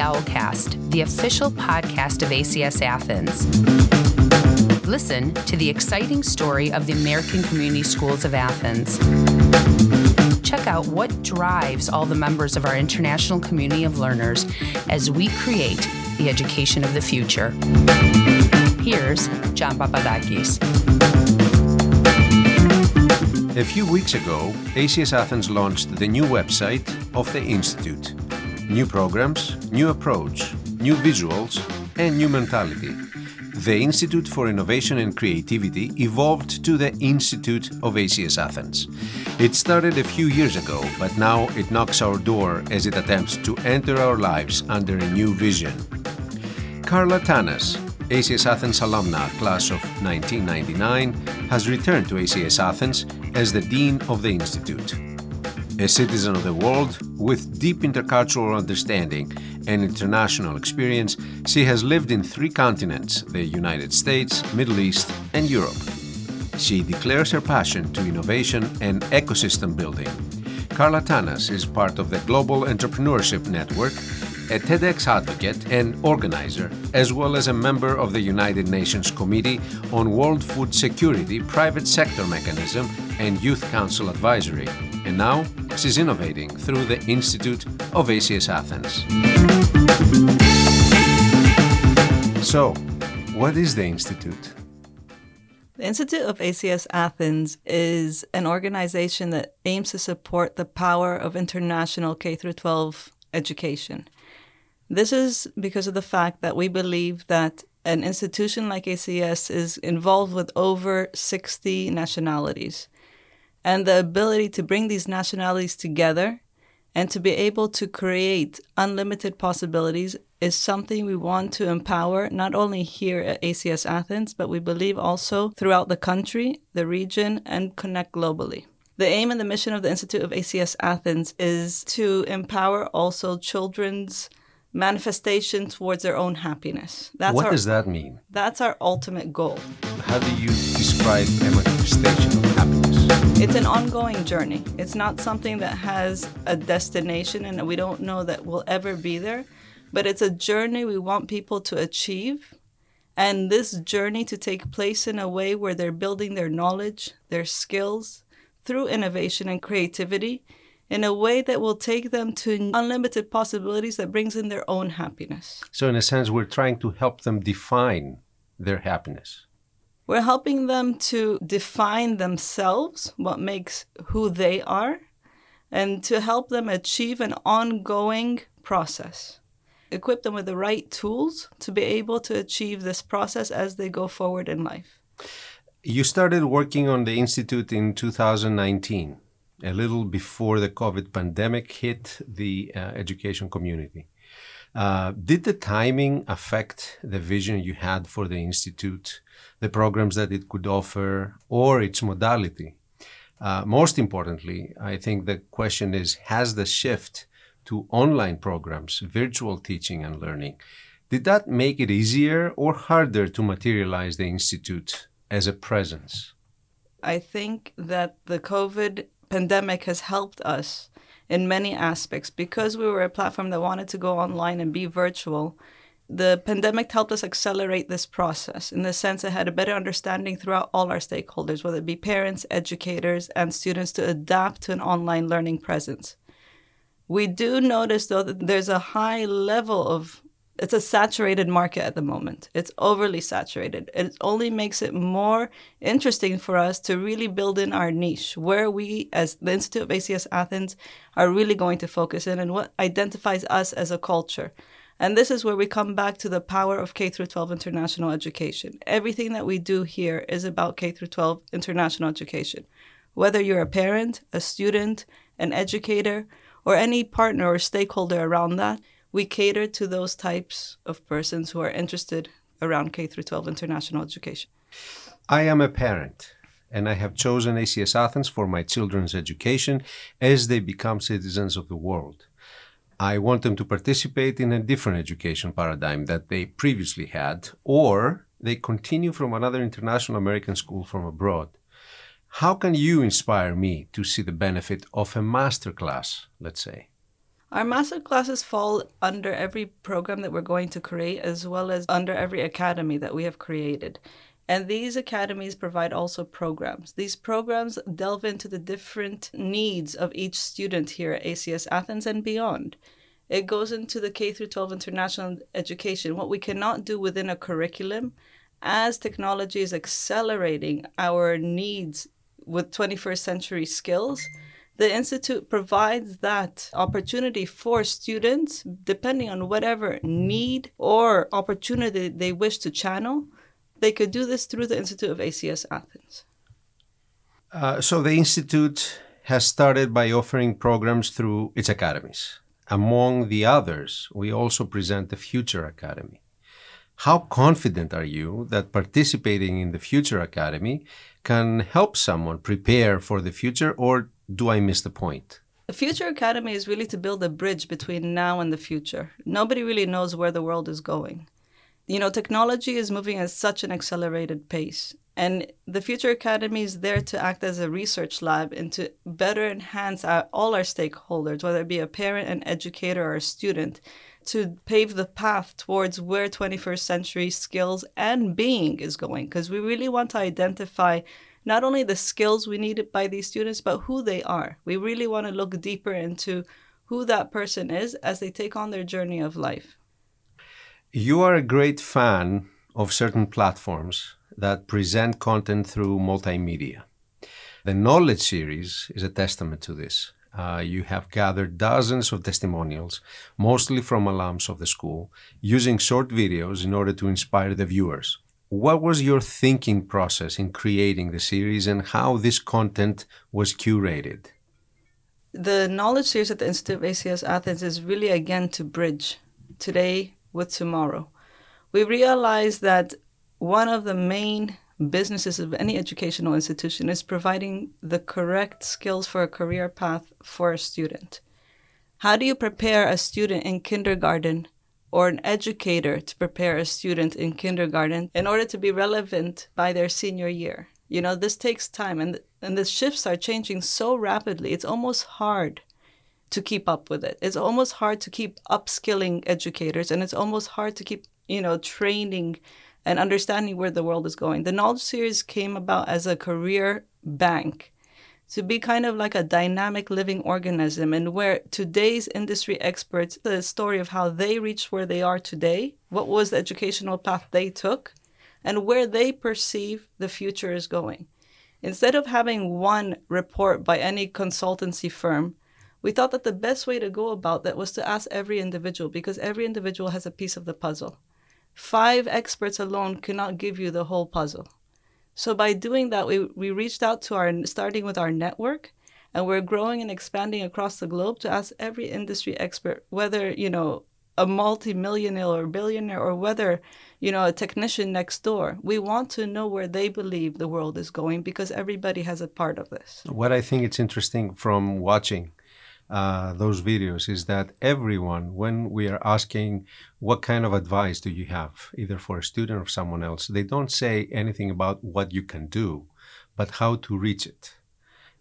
Owlcast, the official podcast of ACS Athens. Listen to the exciting story of the American Community Schools of Athens. Check out what drives all the members of our international community of learners as we create the education of the future. Here's John Papadakis. A few weeks ago, ACS Athens launched the new website of the Institute. New programs, new approach, new visuals, and new mentality the Institute for Innovation and Creativity evolved to the Institute of ACS Athens. It started a few years ago, but now it knocks our door as it attempts to enter our lives under a new vision. Carla Tanas, ACS Athens alumna class of 1999, has returned to ACS Athens as the Dean of the Institute. A citizen of the world with deep intercultural understanding and international experience, she has lived in three continents the United States, Middle East, and Europe. She declares her passion to innovation and ecosystem building. Carla Tanas is part of the Global Entrepreneurship Network, a TEDx advocate and organizer, as well as a member of the United Nations Committee on World Food Security Private Sector Mechanism and Youth Council Advisory. And now she's innovating through the Institute of ACS Athens. So, what is the Institute? The Institute of ACS Athens is an organization that aims to support the power of international K 12 education. This is because of the fact that we believe that an institution like ACS is involved with over 60 nationalities and the ability to bring these nationalities together and to be able to create unlimited possibilities is something we want to empower not only here at ACS Athens, but we believe also throughout the country, the region, and connect globally. The aim and the mission of the Institute of ACS Athens is to empower also children's manifestation towards their own happiness. That's what our, does that mean? That's our ultimate goal. How do you describe a manifestation of happiness? It's an ongoing journey. It's not something that has a destination and we don't know that we'll ever be there, but it's a journey we want people to achieve. And this journey to take place in a way where they're building their knowledge, their skills through innovation and creativity in a way that will take them to unlimited possibilities that brings in their own happiness. So, in a sense, we're trying to help them define their happiness. We're helping them to define themselves, what makes who they are, and to help them achieve an ongoing process. Equip them with the right tools to be able to achieve this process as they go forward in life. You started working on the Institute in 2019, a little before the COVID pandemic hit the uh, education community. Uh, did the timing affect the vision you had for the Institute, the programs that it could offer, or its modality? Uh, most importantly, I think the question is Has the shift to online programs, virtual teaching and learning, did that make it easier or harder to materialize the Institute as a presence? I think that the COVID pandemic has helped us in many aspects. Because we were a platform that wanted to go online and be virtual, the pandemic helped us accelerate this process in the sense it had a better understanding throughout all our stakeholders, whether it be parents, educators, and students, to adapt to an online learning presence. We do notice, though, that there's a high level of it's a saturated market at the moment. It's overly saturated. It only makes it more interesting for us to really build in our niche, where we, as the Institute of ACS Athens, are really going to focus in and what identifies us as a culture. And this is where we come back to the power of K through 12 international education. Everything that we do here is about K through 12 international education. Whether you're a parent, a student, an educator, or any partner or stakeholder around that, we cater to those types of persons who are interested around K through 12 international education. I am a parent and I have chosen ACS Athens for my children's education as they become citizens of the world. I want them to participate in a different education paradigm that they previously had, or they continue from another international American school from abroad. How can you inspire me to see the benefit of a master class, let's say? Our master classes fall under every program that we're going to create, as well as under every academy that we have created. And these academies provide also programs. These programs delve into the different needs of each student here at ACS Athens and beyond. It goes into the K through 12 international education, what we cannot do within a curriculum as technology is accelerating our needs with 21st century skills the Institute provides that opportunity for students, depending on whatever need or opportunity they wish to channel. They could do this through the Institute of ACS Athens. Uh, so the Institute has started by offering programs through its academies. Among the others, we also present the Future Academy. How confident are you that participating in the Future Academy can help someone prepare for the future or do I miss the point? The Future Academy is really to build a bridge between now and the future. Nobody really knows where the world is going. You know, technology is moving at such an accelerated pace. And the Future Academy is there to act as a research lab and to better enhance our, all our stakeholders, whether it be a parent, an educator, or a student, to pave the path towards where 21st century skills and being is going. Because we really want to identify not only the skills we need by these students, but who they are. We really want to look deeper into who that person is as they take on their journey of life. You are a great fan of certain platforms that present content through multimedia. The Knowledge series is a testament to this. Uh, you have gathered dozens of testimonials, mostly from alums of the school, using short videos in order to inspire the viewers. What was your thinking process in creating the series and how this content was curated? The knowledge series at the Institute of ACS Athens is really again to bridge today with tomorrow. We realize that one of the main businesses of any educational institution is providing the correct skills for a career path for a student. How do you prepare a student in kindergarten or an educator to prepare a student in kindergarten in order to be relevant by their senior year. You know, this takes time and and the shifts are changing so rapidly. It's almost hard to keep up with it. It's almost hard to keep upskilling educators and it's almost hard to keep, you know, training and understanding where the world is going. The knowledge series came about as a career bank to be kind of like a dynamic living organism and where today's industry experts the story of how they reached where they are today what was the educational path they took and where they perceive the future is going instead of having one report by any consultancy firm we thought that the best way to go about that was to ask every individual because every individual has a piece of the puzzle five experts alone cannot give you the whole puzzle so by doing that, we, we reached out to our, starting with our network, and we're growing and expanding across the globe to ask every industry expert, whether, you know, a multi-millionaire or billionaire or whether, you know, a technician next door. We want to know where they believe the world is going because everybody has a part of this. What I think it's interesting from watching uh, those videos is that everyone, when we are asking what kind of advice do you have, either for a student or someone else, they don't say anything about what you can do, but how to reach it.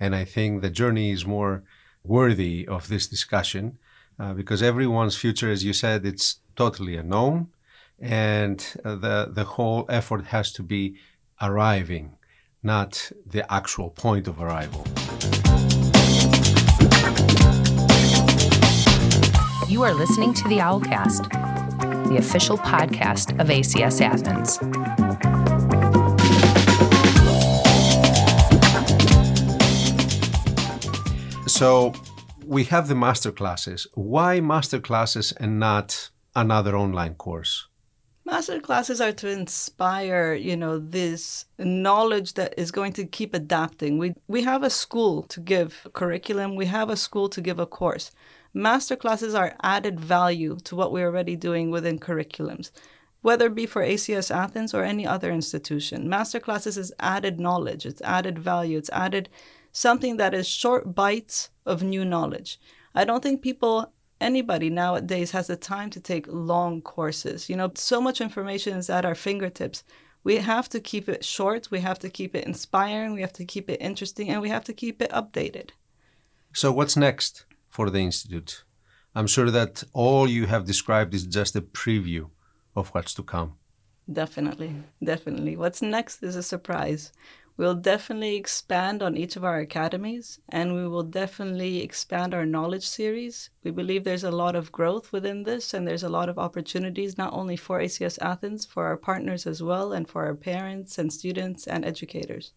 And I think the journey is more worthy of this discussion uh, because everyone's future, as you said, it's totally unknown, and uh, the the whole effort has to be arriving, not the actual point of arrival. You are listening to the Owlcast, the official podcast of ACS Athens. So we have the master classes. Why master classes and not another online course? Master classes are to inspire, you know, this knowledge that is going to keep adapting. We we have a school to give a curriculum, we have a school to give a course. Master classes are added value to what we're already doing within curriculums, whether it be for ACS Athens or any other institution. Masterclasses is added knowledge, it's added value, it's added something that is short bites of new knowledge. I don't think people anybody nowadays has the time to take long courses. You know, so much information is at our fingertips. We have to keep it short, we have to keep it inspiring, we have to keep it interesting, and we have to keep it updated. So, what's next? for the Institute. I'm sure that all you have described is just a preview of what's to come. Definitely, definitely. What's next is a surprise. We'll definitely expand on each of our academies and we will definitely expand our knowledge series. We believe there's a lot of growth within this and there's a lot of opportunities not only for ACS Athens, for our partners as well, and for our parents and students and educators.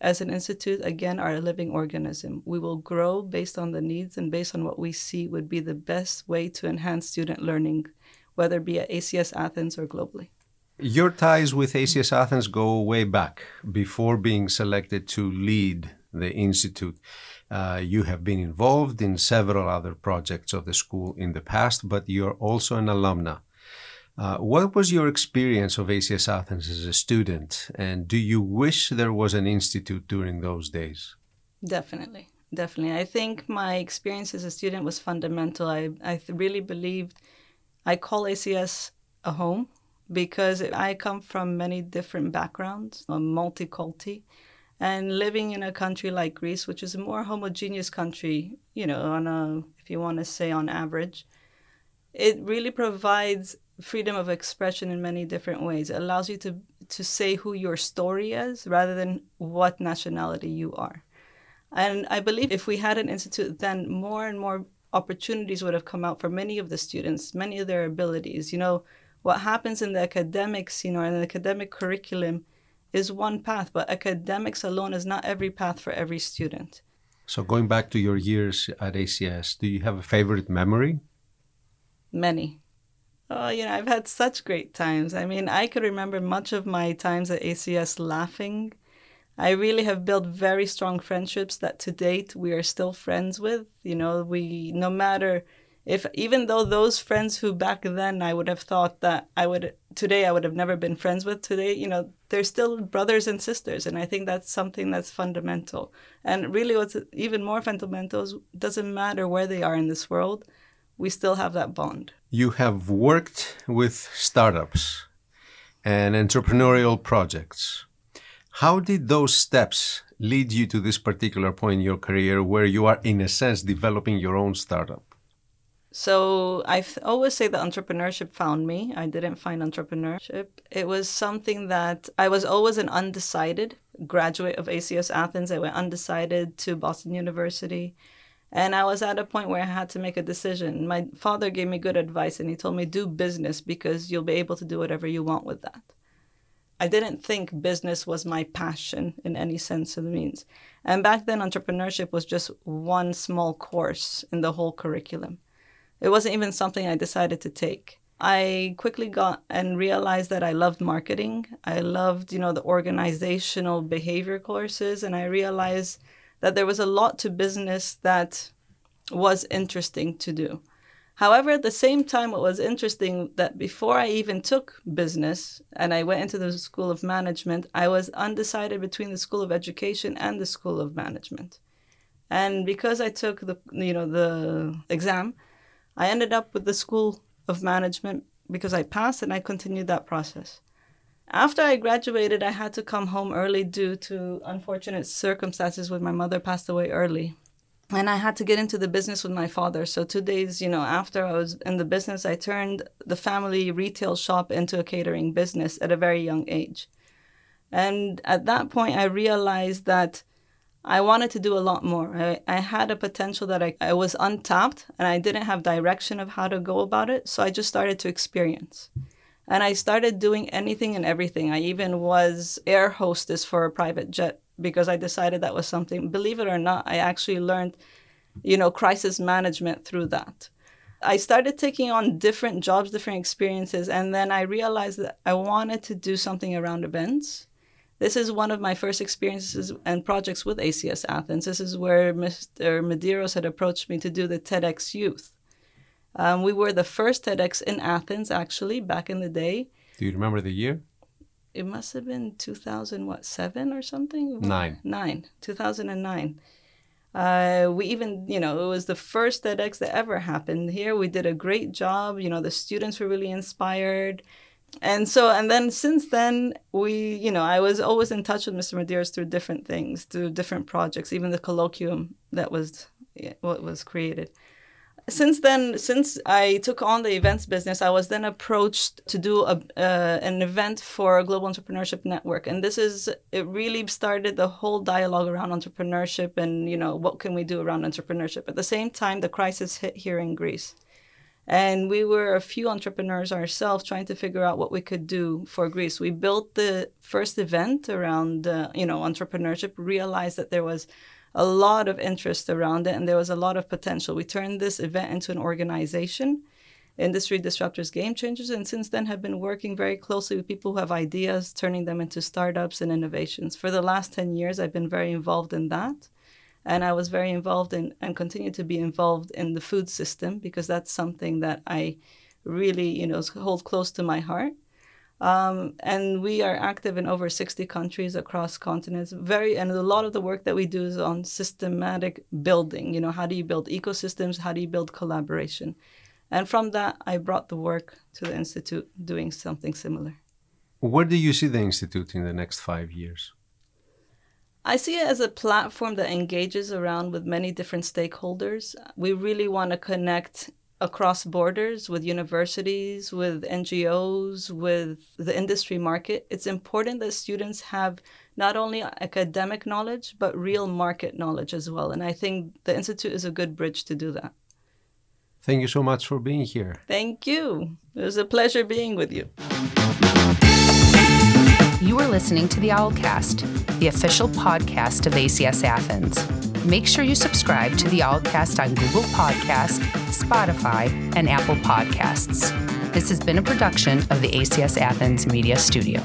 As an institute, again, are a living organism. We will grow based on the needs and based on what we see would be the best way to enhance student learning, whether it be at ACS Athens or globally. Your ties with ACS Athens go way back before being selected to lead the Institute. Uh, you have been involved in several other projects of the school in the past, but you're also an alumna. Uh, what was your experience of ACS Athens as a student, and do you wish there was an institute during those days? Definitely, definitely. I think my experience as a student was fundamental. I, I really believed I call ACS a home because I come from many different backgrounds, a multiculti, and living in a country like Greece, which is a more homogeneous country, you know, on a if you want to say on average, it really provides freedom of expression in many different ways. It allows you to to say who your story is rather than what nationality you are. And I believe if we had an institute, then more and more opportunities would have come out for many of the students, many of their abilities. You know, what happens in the academics, you know, in the academic curriculum is one path, but academics alone is not every path for every student. So, going back to your years at ACS, do you have a favorite memory? Many. Oh, you know, I've had such great times. I mean, I could remember much of my times at ACS laughing. I really have built very strong friendships that to date we are still friends with. You know, we, no matter if even though those friends who back then I would have thought that I would today I would have never been friends with today, you know, they're still brothers and sisters, and I think that's something that's fundamental. And really, what's even more fundamental is doesn't matter where they are in this world, we still have that bond. You have worked with startups and entrepreneurial projects. How did those steps lead you to this particular point in your career where you are, in a sense, developing your own startup? So I always say that entrepreneurship found me. I didn't find entrepreneurship. It was something that I was always an undecided graduate of ACS Athens. I went undecided to Boston University. And I was at a point where I had to make a decision. My father gave me good advice and he told me, do business because you'll be able to do whatever you want with that. I didn't think business was my passion in any sense of the means. And back then, entrepreneurship was just one small course in the whole curriculum. It wasn't even something I decided to take. I quickly got and realized that I loved marketing. I loved, you know, the organizational behavior courses and I realized that there was a lot to business that was interesting to do. However, at the same time, it was interesting that before I even took business and I went into the School of Management, I was undecided between the School of Education and the School of Management. And because I took the you know the exam, I ended up with the School of Management because I passed and I continued that process. After I graduated, I had to come home early due to unfortunate circumstances when my mother passed away early. And I had to get into the business with my father. So, two days, you know, after I was in the business, I turned the family retail shop into a catering business at a very young age. And at that point, I realized that I wanted to do a lot more. I, I had a potential that I, I was untapped and I didn't have direction of how to go about it. So I just started to experience. And I started doing anything and everything. I even was air hostess for a private jet because I decided that was something, believe it or not, I actually learned, you know, crisis management through that. I started taking on different jobs, different experiences, and then I realized that I wanted to do something around events. This is one of my first experiences and projects with ACS Athens. This is where Mr. Medeiros had approached me to do the TEDx Youth. Um, we were the first TEDx in Athens, actually, back in the day. Do you remember the year? It must have been 2000, what, seven or something? Nine. Nine, 2009. Uh, we even, you know, it was the first TEDx that ever happened here. We did a great job. You know, the students were really inspired and so and then since then we you know i was always in touch with mr medeiros through different things through different projects even the colloquium that was what was created since then, since I took on the events business, I was then approached to do a, uh, an event for Global Entrepreneurship Network, and this is it. Really started the whole dialogue around entrepreneurship and you know what can we do around entrepreneurship. At the same time, the crisis hit here in Greece, and we were a few entrepreneurs ourselves trying to figure out what we could do for Greece. We built the first event around uh, you know entrepreneurship. Realized that there was a lot of interest around it and there was a lot of potential. We turned this event into an organization, Industry Disruptors Game Changers, and since then have been working very closely with people who have ideas, turning them into startups and innovations. For the last 10 years, I've been very involved in that. And I was very involved in and continue to be involved in the food system because that's something that I really, you know, hold close to my heart. Um, and we are active in over 60 countries across continents. Very, and a lot of the work that we do is on systematic building. You know, how do you build ecosystems? How do you build collaboration? And from that, I brought the work to the institute, doing something similar. Where do you see the institute in the next five years? I see it as a platform that engages around with many different stakeholders. We really want to connect across borders with universities, with NGOs, with the industry market. It's important that students have not only academic knowledge, but real market knowledge as well. And I think the Institute is a good bridge to do that. Thank you so much for being here. Thank you. It was a pleasure being with you. You are listening to the Owlcast, the official podcast of ACS Athens. Make sure you subscribe to the Owlcast on Google Podcast, Spotify, and Apple Podcasts. This has been a production of the ACS Athens Media Studio.